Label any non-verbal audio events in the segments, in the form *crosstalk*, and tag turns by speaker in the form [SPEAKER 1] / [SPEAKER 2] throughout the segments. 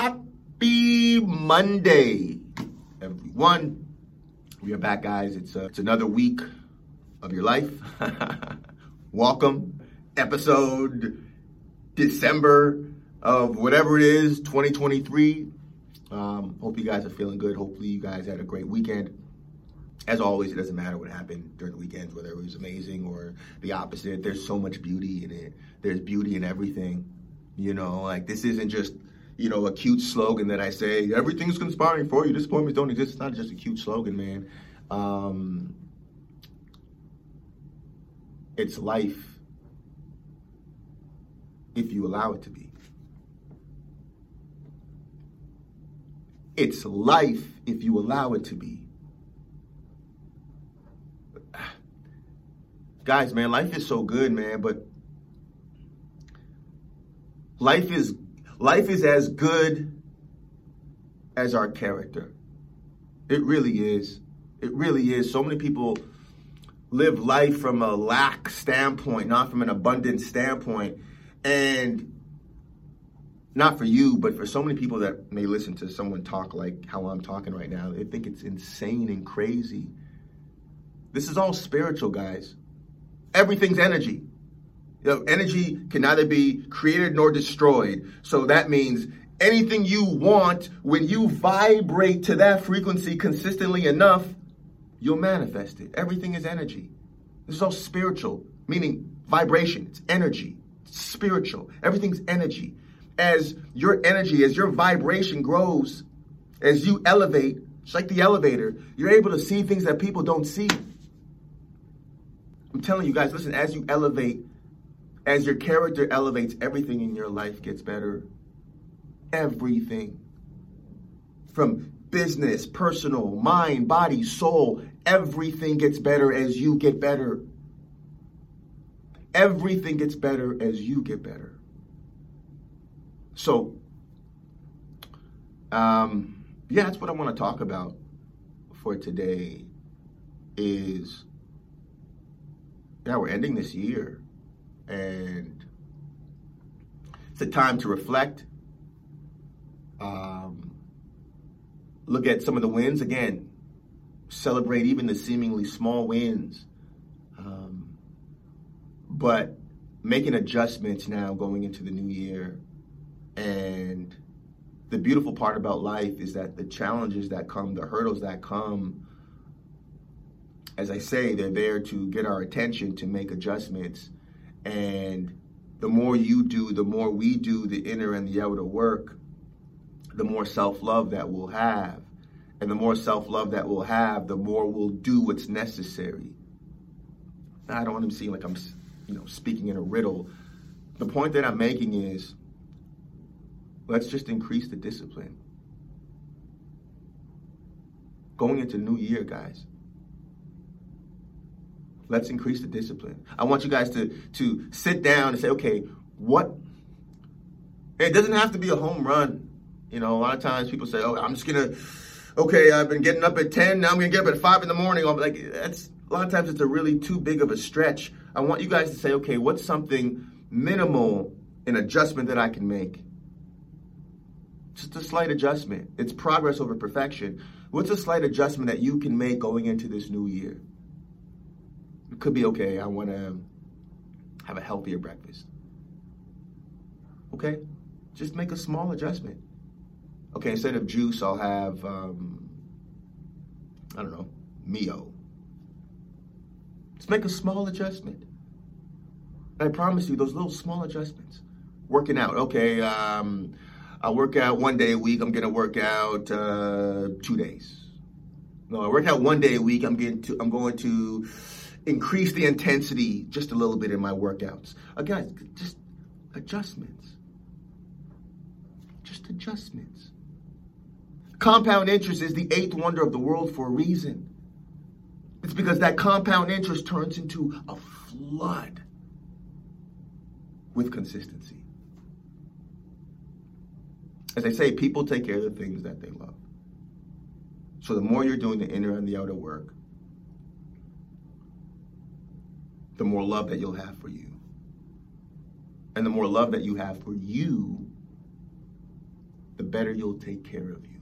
[SPEAKER 1] Happy Monday, everyone. We are back, guys. It's, uh, it's another week of your life. *laughs* Welcome. Episode December of whatever it is, 2023. Um, hope you guys are feeling good. Hopefully, you guys had a great weekend. As always, it doesn't matter what happened during the weekends, whether it was amazing or the opposite. There's so much beauty in it. There's beauty in everything. You know, like this isn't just, you know, a cute slogan that I say, everything's conspiring for you. Disappointments don't exist. It's not just a cute slogan, man. Um, it's life if you allow it to be. It's life if you allow it to be. Guys, man, life is so good, man, but life is life is as good as our character. It really is. It really is. So many people live life from a lack standpoint, not from an abundant standpoint. And not for you, but for so many people that may listen to someone talk like how I'm talking right now, they think it's insane and crazy. This is all spiritual, guys. Everything's energy. Energy can neither be created nor destroyed. So that means anything you want, when you vibrate to that frequency consistently enough, you'll manifest it. Everything is energy. This is all spiritual, meaning vibration. It's energy. It's spiritual. Everything's energy. As your energy, as your vibration grows, as you elevate, it's like the elevator, you're able to see things that people don't see. I'm telling you guys, listen, as you elevate, as your character elevates, everything in your life gets better. Everything. From business, personal, mind, body, soul, everything gets better as you get better. Everything gets better as you get better. So, um, yeah, that's what I want to talk about for today is yeah, we're ending this year and it's a time to reflect. Um, look at some of the wins again. Celebrate even the seemingly small wins. Um, but making adjustments now going into the new year. And the beautiful part about life is that the challenges that come, the hurdles that come, as I say, they're there to get our attention to make adjustments. And the more you do, the more we do the inner and the outer work, the more self love that we'll have. And the more self love that we'll have, the more we'll do what's necessary. I don't want to seem like I'm, you know, speaking in a riddle. The point that I'm making is, let's just increase the discipline. Going into new year, guys. Let's increase the discipline. I want you guys to, to sit down and say, okay, what? It doesn't have to be a home run. You know, a lot of times people say, oh, I'm just to, okay, I've been getting up at 10, now I'm to get up at 5 in the morning. I'm like, that's, a lot of times it's a really too big of a stretch. I want you guys to say, okay, what's something minimal, an adjustment that I can make? Just a slight adjustment. It's progress over perfection. What's a slight adjustment that you can make going into this new year? Could be okay, I want to have a healthier breakfast. Okay? Just make a small adjustment. Okay, instead of juice, I'll have, um, I don't know, Mio. Just make a small adjustment. And I promise you, those little small adjustments. Working out, okay, um, I work out one day a week, I'm gonna work out uh, two days. No, I work out one day a week, I'm getting to, I'm going to increase the intensity just a little bit in my workouts. Again, just adjustments. Just adjustments. Compound interest is the eighth wonder of the world for a reason. It's because that compound interest turns into a flood with consistency. As I say, people take care of the things that they love. So the more you're doing the inner and the outer work, the more love that you'll have for you. And the more love that you have for you, the better you'll take care of you.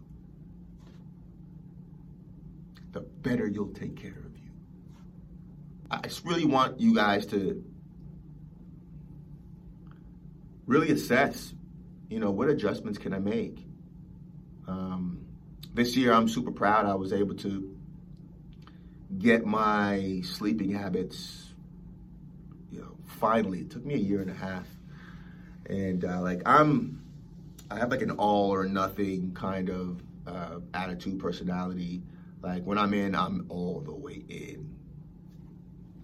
[SPEAKER 1] The better you'll take care of you. I just really want you guys to really assess, you know, what adjustments can I make? Um, this year, I'm super proud I was able to get my sleeping habits, finally. It took me a year and a half. And uh, like, I'm, I have like an all or nothing kind of uh, attitude, personality. Like, when I'm in, I'm all the way in,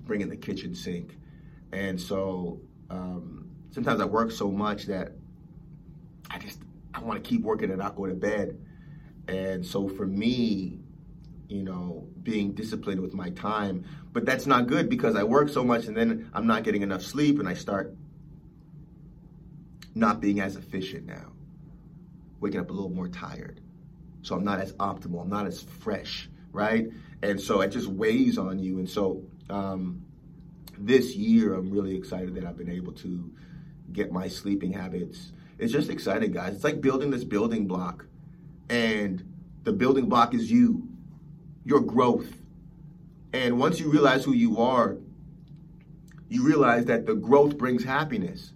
[SPEAKER 1] bringing the kitchen sink. And so, um, sometimes I work so much that I just I want to keep working and not go to bed. And so for me, you know, being disciplined with my time, but that's not good because I work so much and then I'm not getting enough sleep and I start not being as efficient now. Waking up a little more tired. So I'm not as optimal, I'm not as fresh, right? And so it just weighs on you. And so um, this year, I'm really excited that I've been able to get my sleeping habits. It's just exciting, guys. It's like building this building block, and the building block is you, your growth. And once you realize who you are, you realize that the growth brings happiness.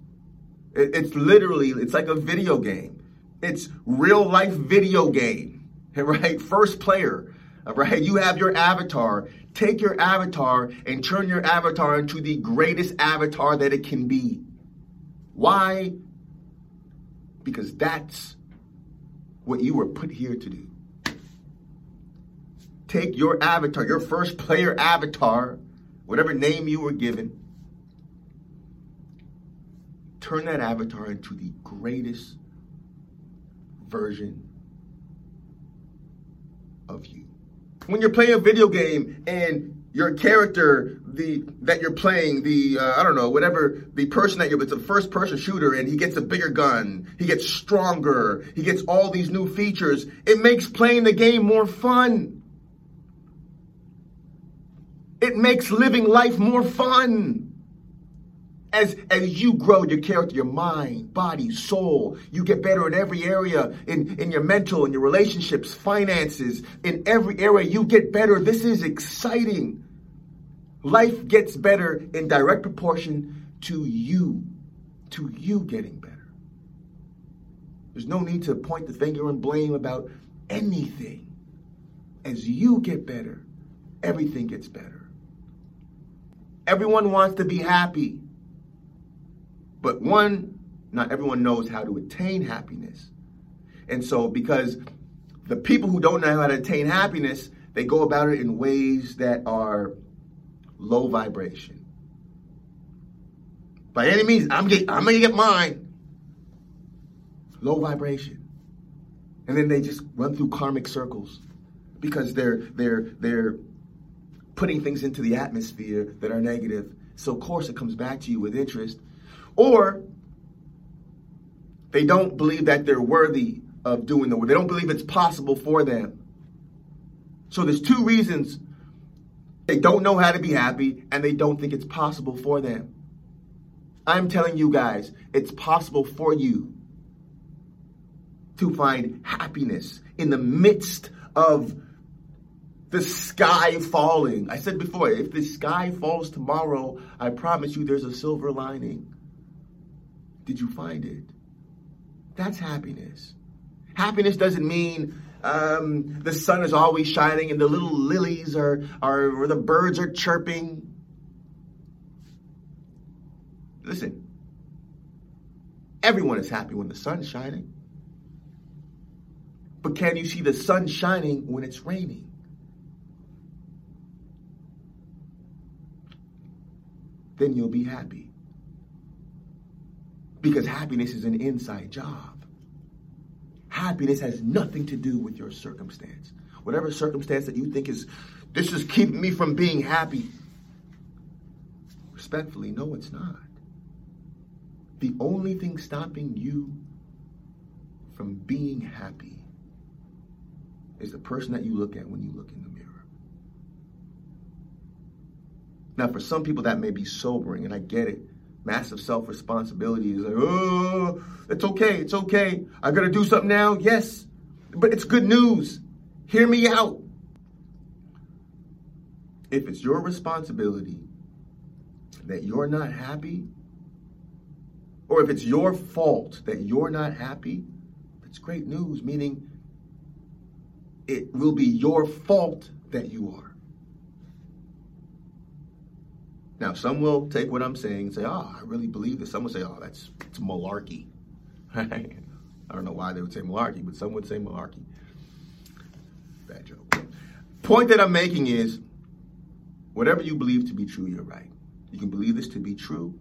[SPEAKER 1] it's literally, it's like a video game. It's real life video game, *laughs* right? First player, right? You have your avatar. Take your avatar and turn your avatar into the greatest avatar that it can be. Why? Because that's what you were put here to do. Take your avatar, your first player avatar, whatever name you were given, turn that avatar into the greatest version of you. When you're playing a video game and your character the that you're playing the uh, I don't know whatever the person that you're it's a first person shooter and he gets a bigger gun he gets stronger he gets all these new features it makes playing the game more fun it makes living life more fun. As as you grow your character your mind body soul you get better in every area in in your mental in your relationships finances in every area you get better. This is exciting. Life gets better in direct proportion to you to you getting better. There's no need to point the finger and blame about anything. As you get better everything gets better everyone wants to be happy but one, not everyone knows how to attain happiness. And so, because the people who don't know how to attain happiness, they go about it in ways that are low vibration. By any means, I'm, get, I'm gonna get mine. Low vibration. And then they just run through karmic circles because they're they're they're putting things into the atmosphere that are negative. So of course it comes back to you with interest or they don't believe that they're worthy of doing the work. They don't believe it's possible for them. So there's two reasons they don't know how to be happy and they don't think it's possible for them. I'm telling you guys, it's possible for you to find happiness in the midst of the sky falling. I said before, if the sky falls tomorrow, I promise you there's a silver lining. Did you find it? That's happiness. Happiness doesn't mean um, the sun is always shining and the little lilies are, are, or the birds are chirping. Listen, everyone is happy when the sun's shining. But can you see the sun shining when it's raining? Then you'll be happy. Because happiness is an inside job. Happiness has nothing to do with your circumstance. Whatever circumstance that you think is, this is keeping me from being happy. Respectfully, no, it's not. The only thing stopping you from being happy is the person that you look at when you look in the mirror. Now, for some people, that may be sobering, and I get it massive self responsibility is like, oh, it's okay, it's okay. I gotta do something now. Yes, but it's good news. Hear me out. If it's your responsibility that you're not happy, or if it's your fault that you're not happy, that's great news, meaning it will be your fault that you are. Now, some will take what I'm saying and say, oh, I really believe this. Some will say, oh, that's it's malarkey. *laughs* I don't know why they would say malarkey, but some would say malarkey. Bad joke. Point that I'm making is whatever you believe to be true, you're right. You can believe this to be true.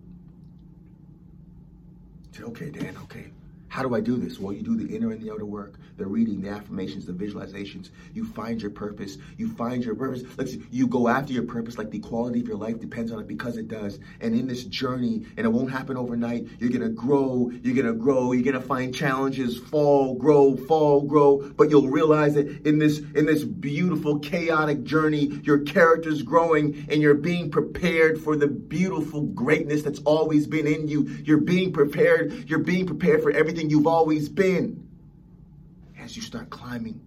[SPEAKER 1] Say, okay, Dan, okay. How do I do this? Well, you do the inner and the outer work, the reading, the affirmations, the visualizations. You find your purpose. You find your purpose. You go after your purpose like the quality of your life depends on it because it does. And in this journey, and it won't happen overnight, you're gonna grow, you're gonna grow, you're gonna find challenges, fall, grow, fall, grow, but you'll realize that in this in this beautiful chaotic journey, your character's growing and you're being prepared for the beautiful greatness that's always been in you. You're being prepared, you're being prepared for everything you've always been as you start climbing,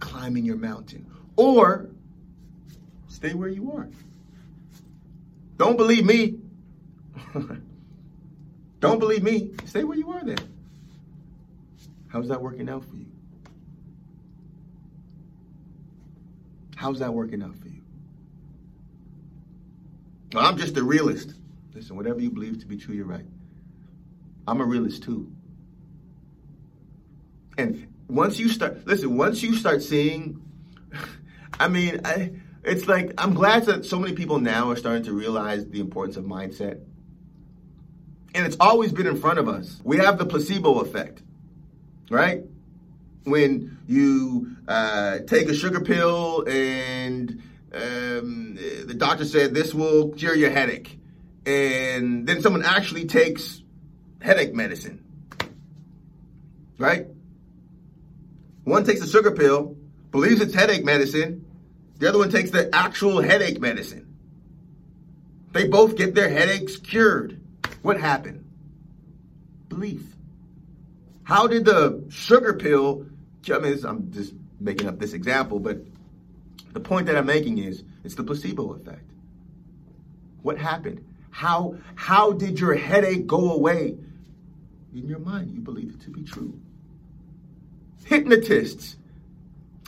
[SPEAKER 1] climbing your mountain. Or stay where you are. Don't believe me. *laughs* Don't believe me. Stay where you are then. How's that working out for you? How's that working out for you? Well, I'm just a realist. Listen, whatever you believe to be true, you're right. I'm a realist too. And once you start, listen, once you start seeing, *laughs* I mean, I, it's like, I'm glad that so many people now are starting to realize the importance of mindset. And it's always been in front of us. We have the placebo effect, right? When you uh, take a sugar pill and um, the doctor said this will cure your headache. And then someone actually takes headache medicine, right? One takes a sugar pill, believes it's headache medicine. The other one takes the actual headache medicine. They both get their headaches cured. What happened? Belief. How did the sugar pill, I mean, I'm just making up this example, but the point that I'm making is it's the placebo effect. What happened? How, how did your headache go away? In your mind, you believe it to be true hypnotists.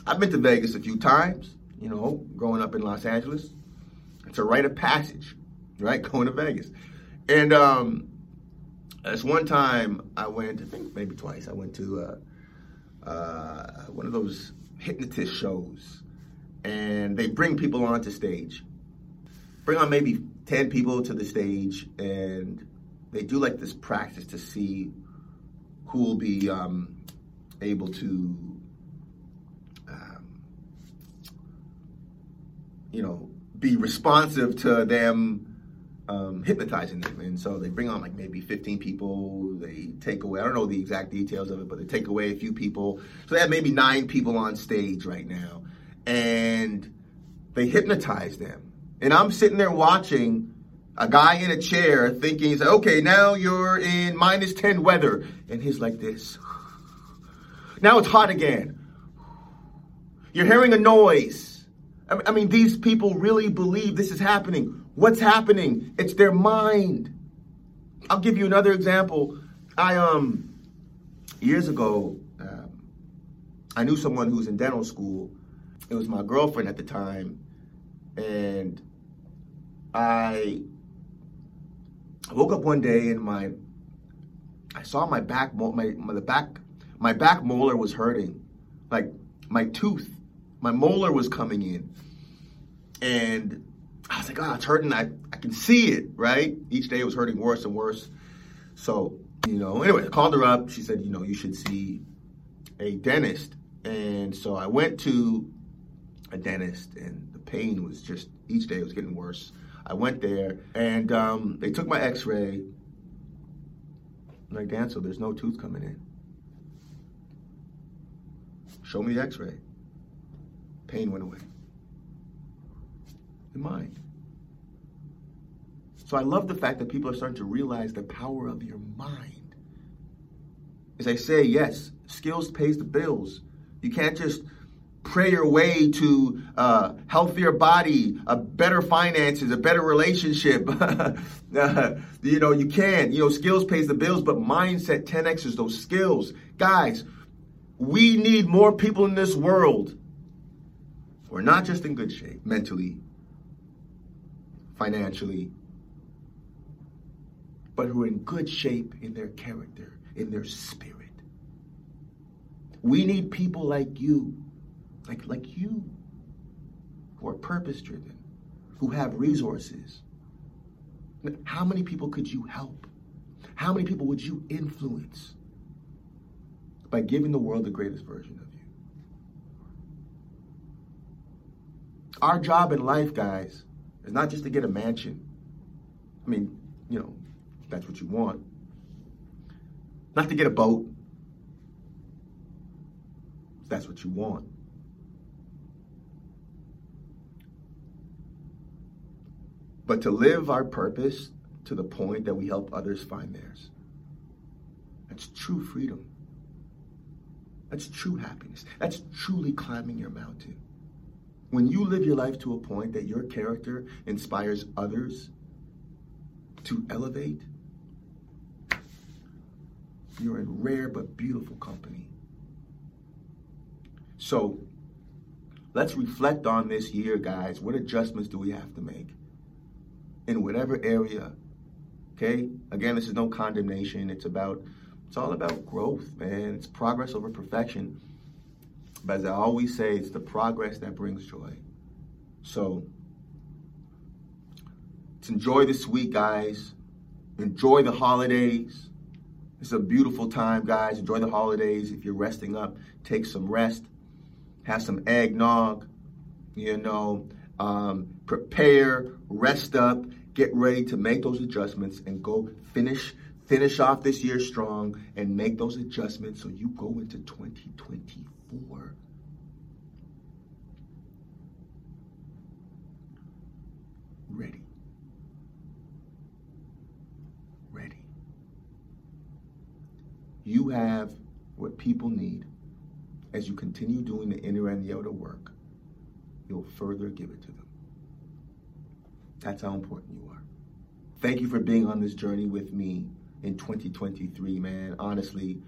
[SPEAKER 1] I've been to Vegas a few times, you know, growing up in Los Angeles. It's a rite of passage, right? *laughs* Going to Vegas. And um, this one time I went, I think maybe twice, I went to uh, uh, one of those hypnotist shows. And they bring people onto stage. Bring on maybe 10 people to the stage, and they do like this practice to see who will be um, able to, um, you know, be responsive to them um, hypnotizing them. And so they bring on like maybe 15 people. They take away, I don't know the exact details of it, but they take away a few people. So they have maybe nine people on stage right now. And they hypnotize them. And I'm sitting there watching a guy in a chair thinking, he's like, okay, now you're in minus 10 weather. And he's like this. Now it's hot again. You're hearing a noise. I mean, these people really believe this is happening. What's happening? It's their mind. I'll give you another example. I, um, years ago, um, I knew someone who was in dental school. It was my girlfriend at the time. And I woke up one day and my, I saw my back, my, my the back my back molar was hurting. Like my tooth, my molar was coming in. And I was like, oh, it's hurting. I, I can see it, right? Each day it was hurting worse and worse. So, you know, anyway, I called her up. She said, you know, you should see a dentist. And so I went to a dentist, and the pain was just, each day it was getting worse. I went there, and um, they took my x ray. like, Dan, so there's no tooth coming in. Show me the x ray. Pain went away. In mind. So I love the fact that people are starting to realize the power of your mind. As I say, yes, skills pays the bills. You can't just pray your way to a healthier body, a better finances, a better relationship. *laughs* you know, you can. You know, skills pays the bills, but mindset 10x is those skills. Guys, we need more people in this world who are not just in good shape mentally, financially, but who are in good shape in their character, in their spirit. We need people like you like, like you, who are purpose driven, who have resources. How many people could you help? How many people would you influence by giving the world the greatest version of you? Our job in life, guys, is not just to get a mansion. I mean, you know, that's what you want. Not to get a boat. That's what you want. but to live our purpose to the point that we help others find theirs. That's true freedom. That's true happiness. That's truly climbing your mountain. When you live your life to a point that your character inspires others to elevate, you're in rare but beautiful company. So let's reflect on this year, guys. What adjustments do we have to make? in whatever area. Okay? Again, this is no condemnation. It's about it's all about growth, man. It's progress over perfection. But as I always say, it's the progress that brings joy. So enjoy this week, guys. Enjoy the holidays. It's a beautiful time, guys. Enjoy the holidays. If you're resting up, take some rest. Have some eggnog. You know, um, prepare, rest up, get ready to make those adjustments and go finish finish off this year strong and make those adjustments so you go into 2024 ready. Ready. You have what people need. As you continue doing the inner and the outer work you'll further give it to them. That's how important you are. Thank you for being on this journey with me in 2023, man. Honestly,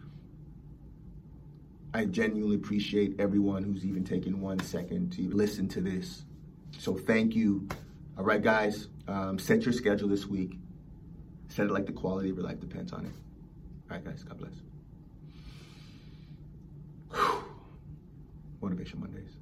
[SPEAKER 1] I genuinely appreciate everyone who's even taken one second to listen to this. So thank you. All right, guys, um, set your schedule this week. Set it like the quality of your life depends on it. All right, guys, God bless. Motivation Mondays.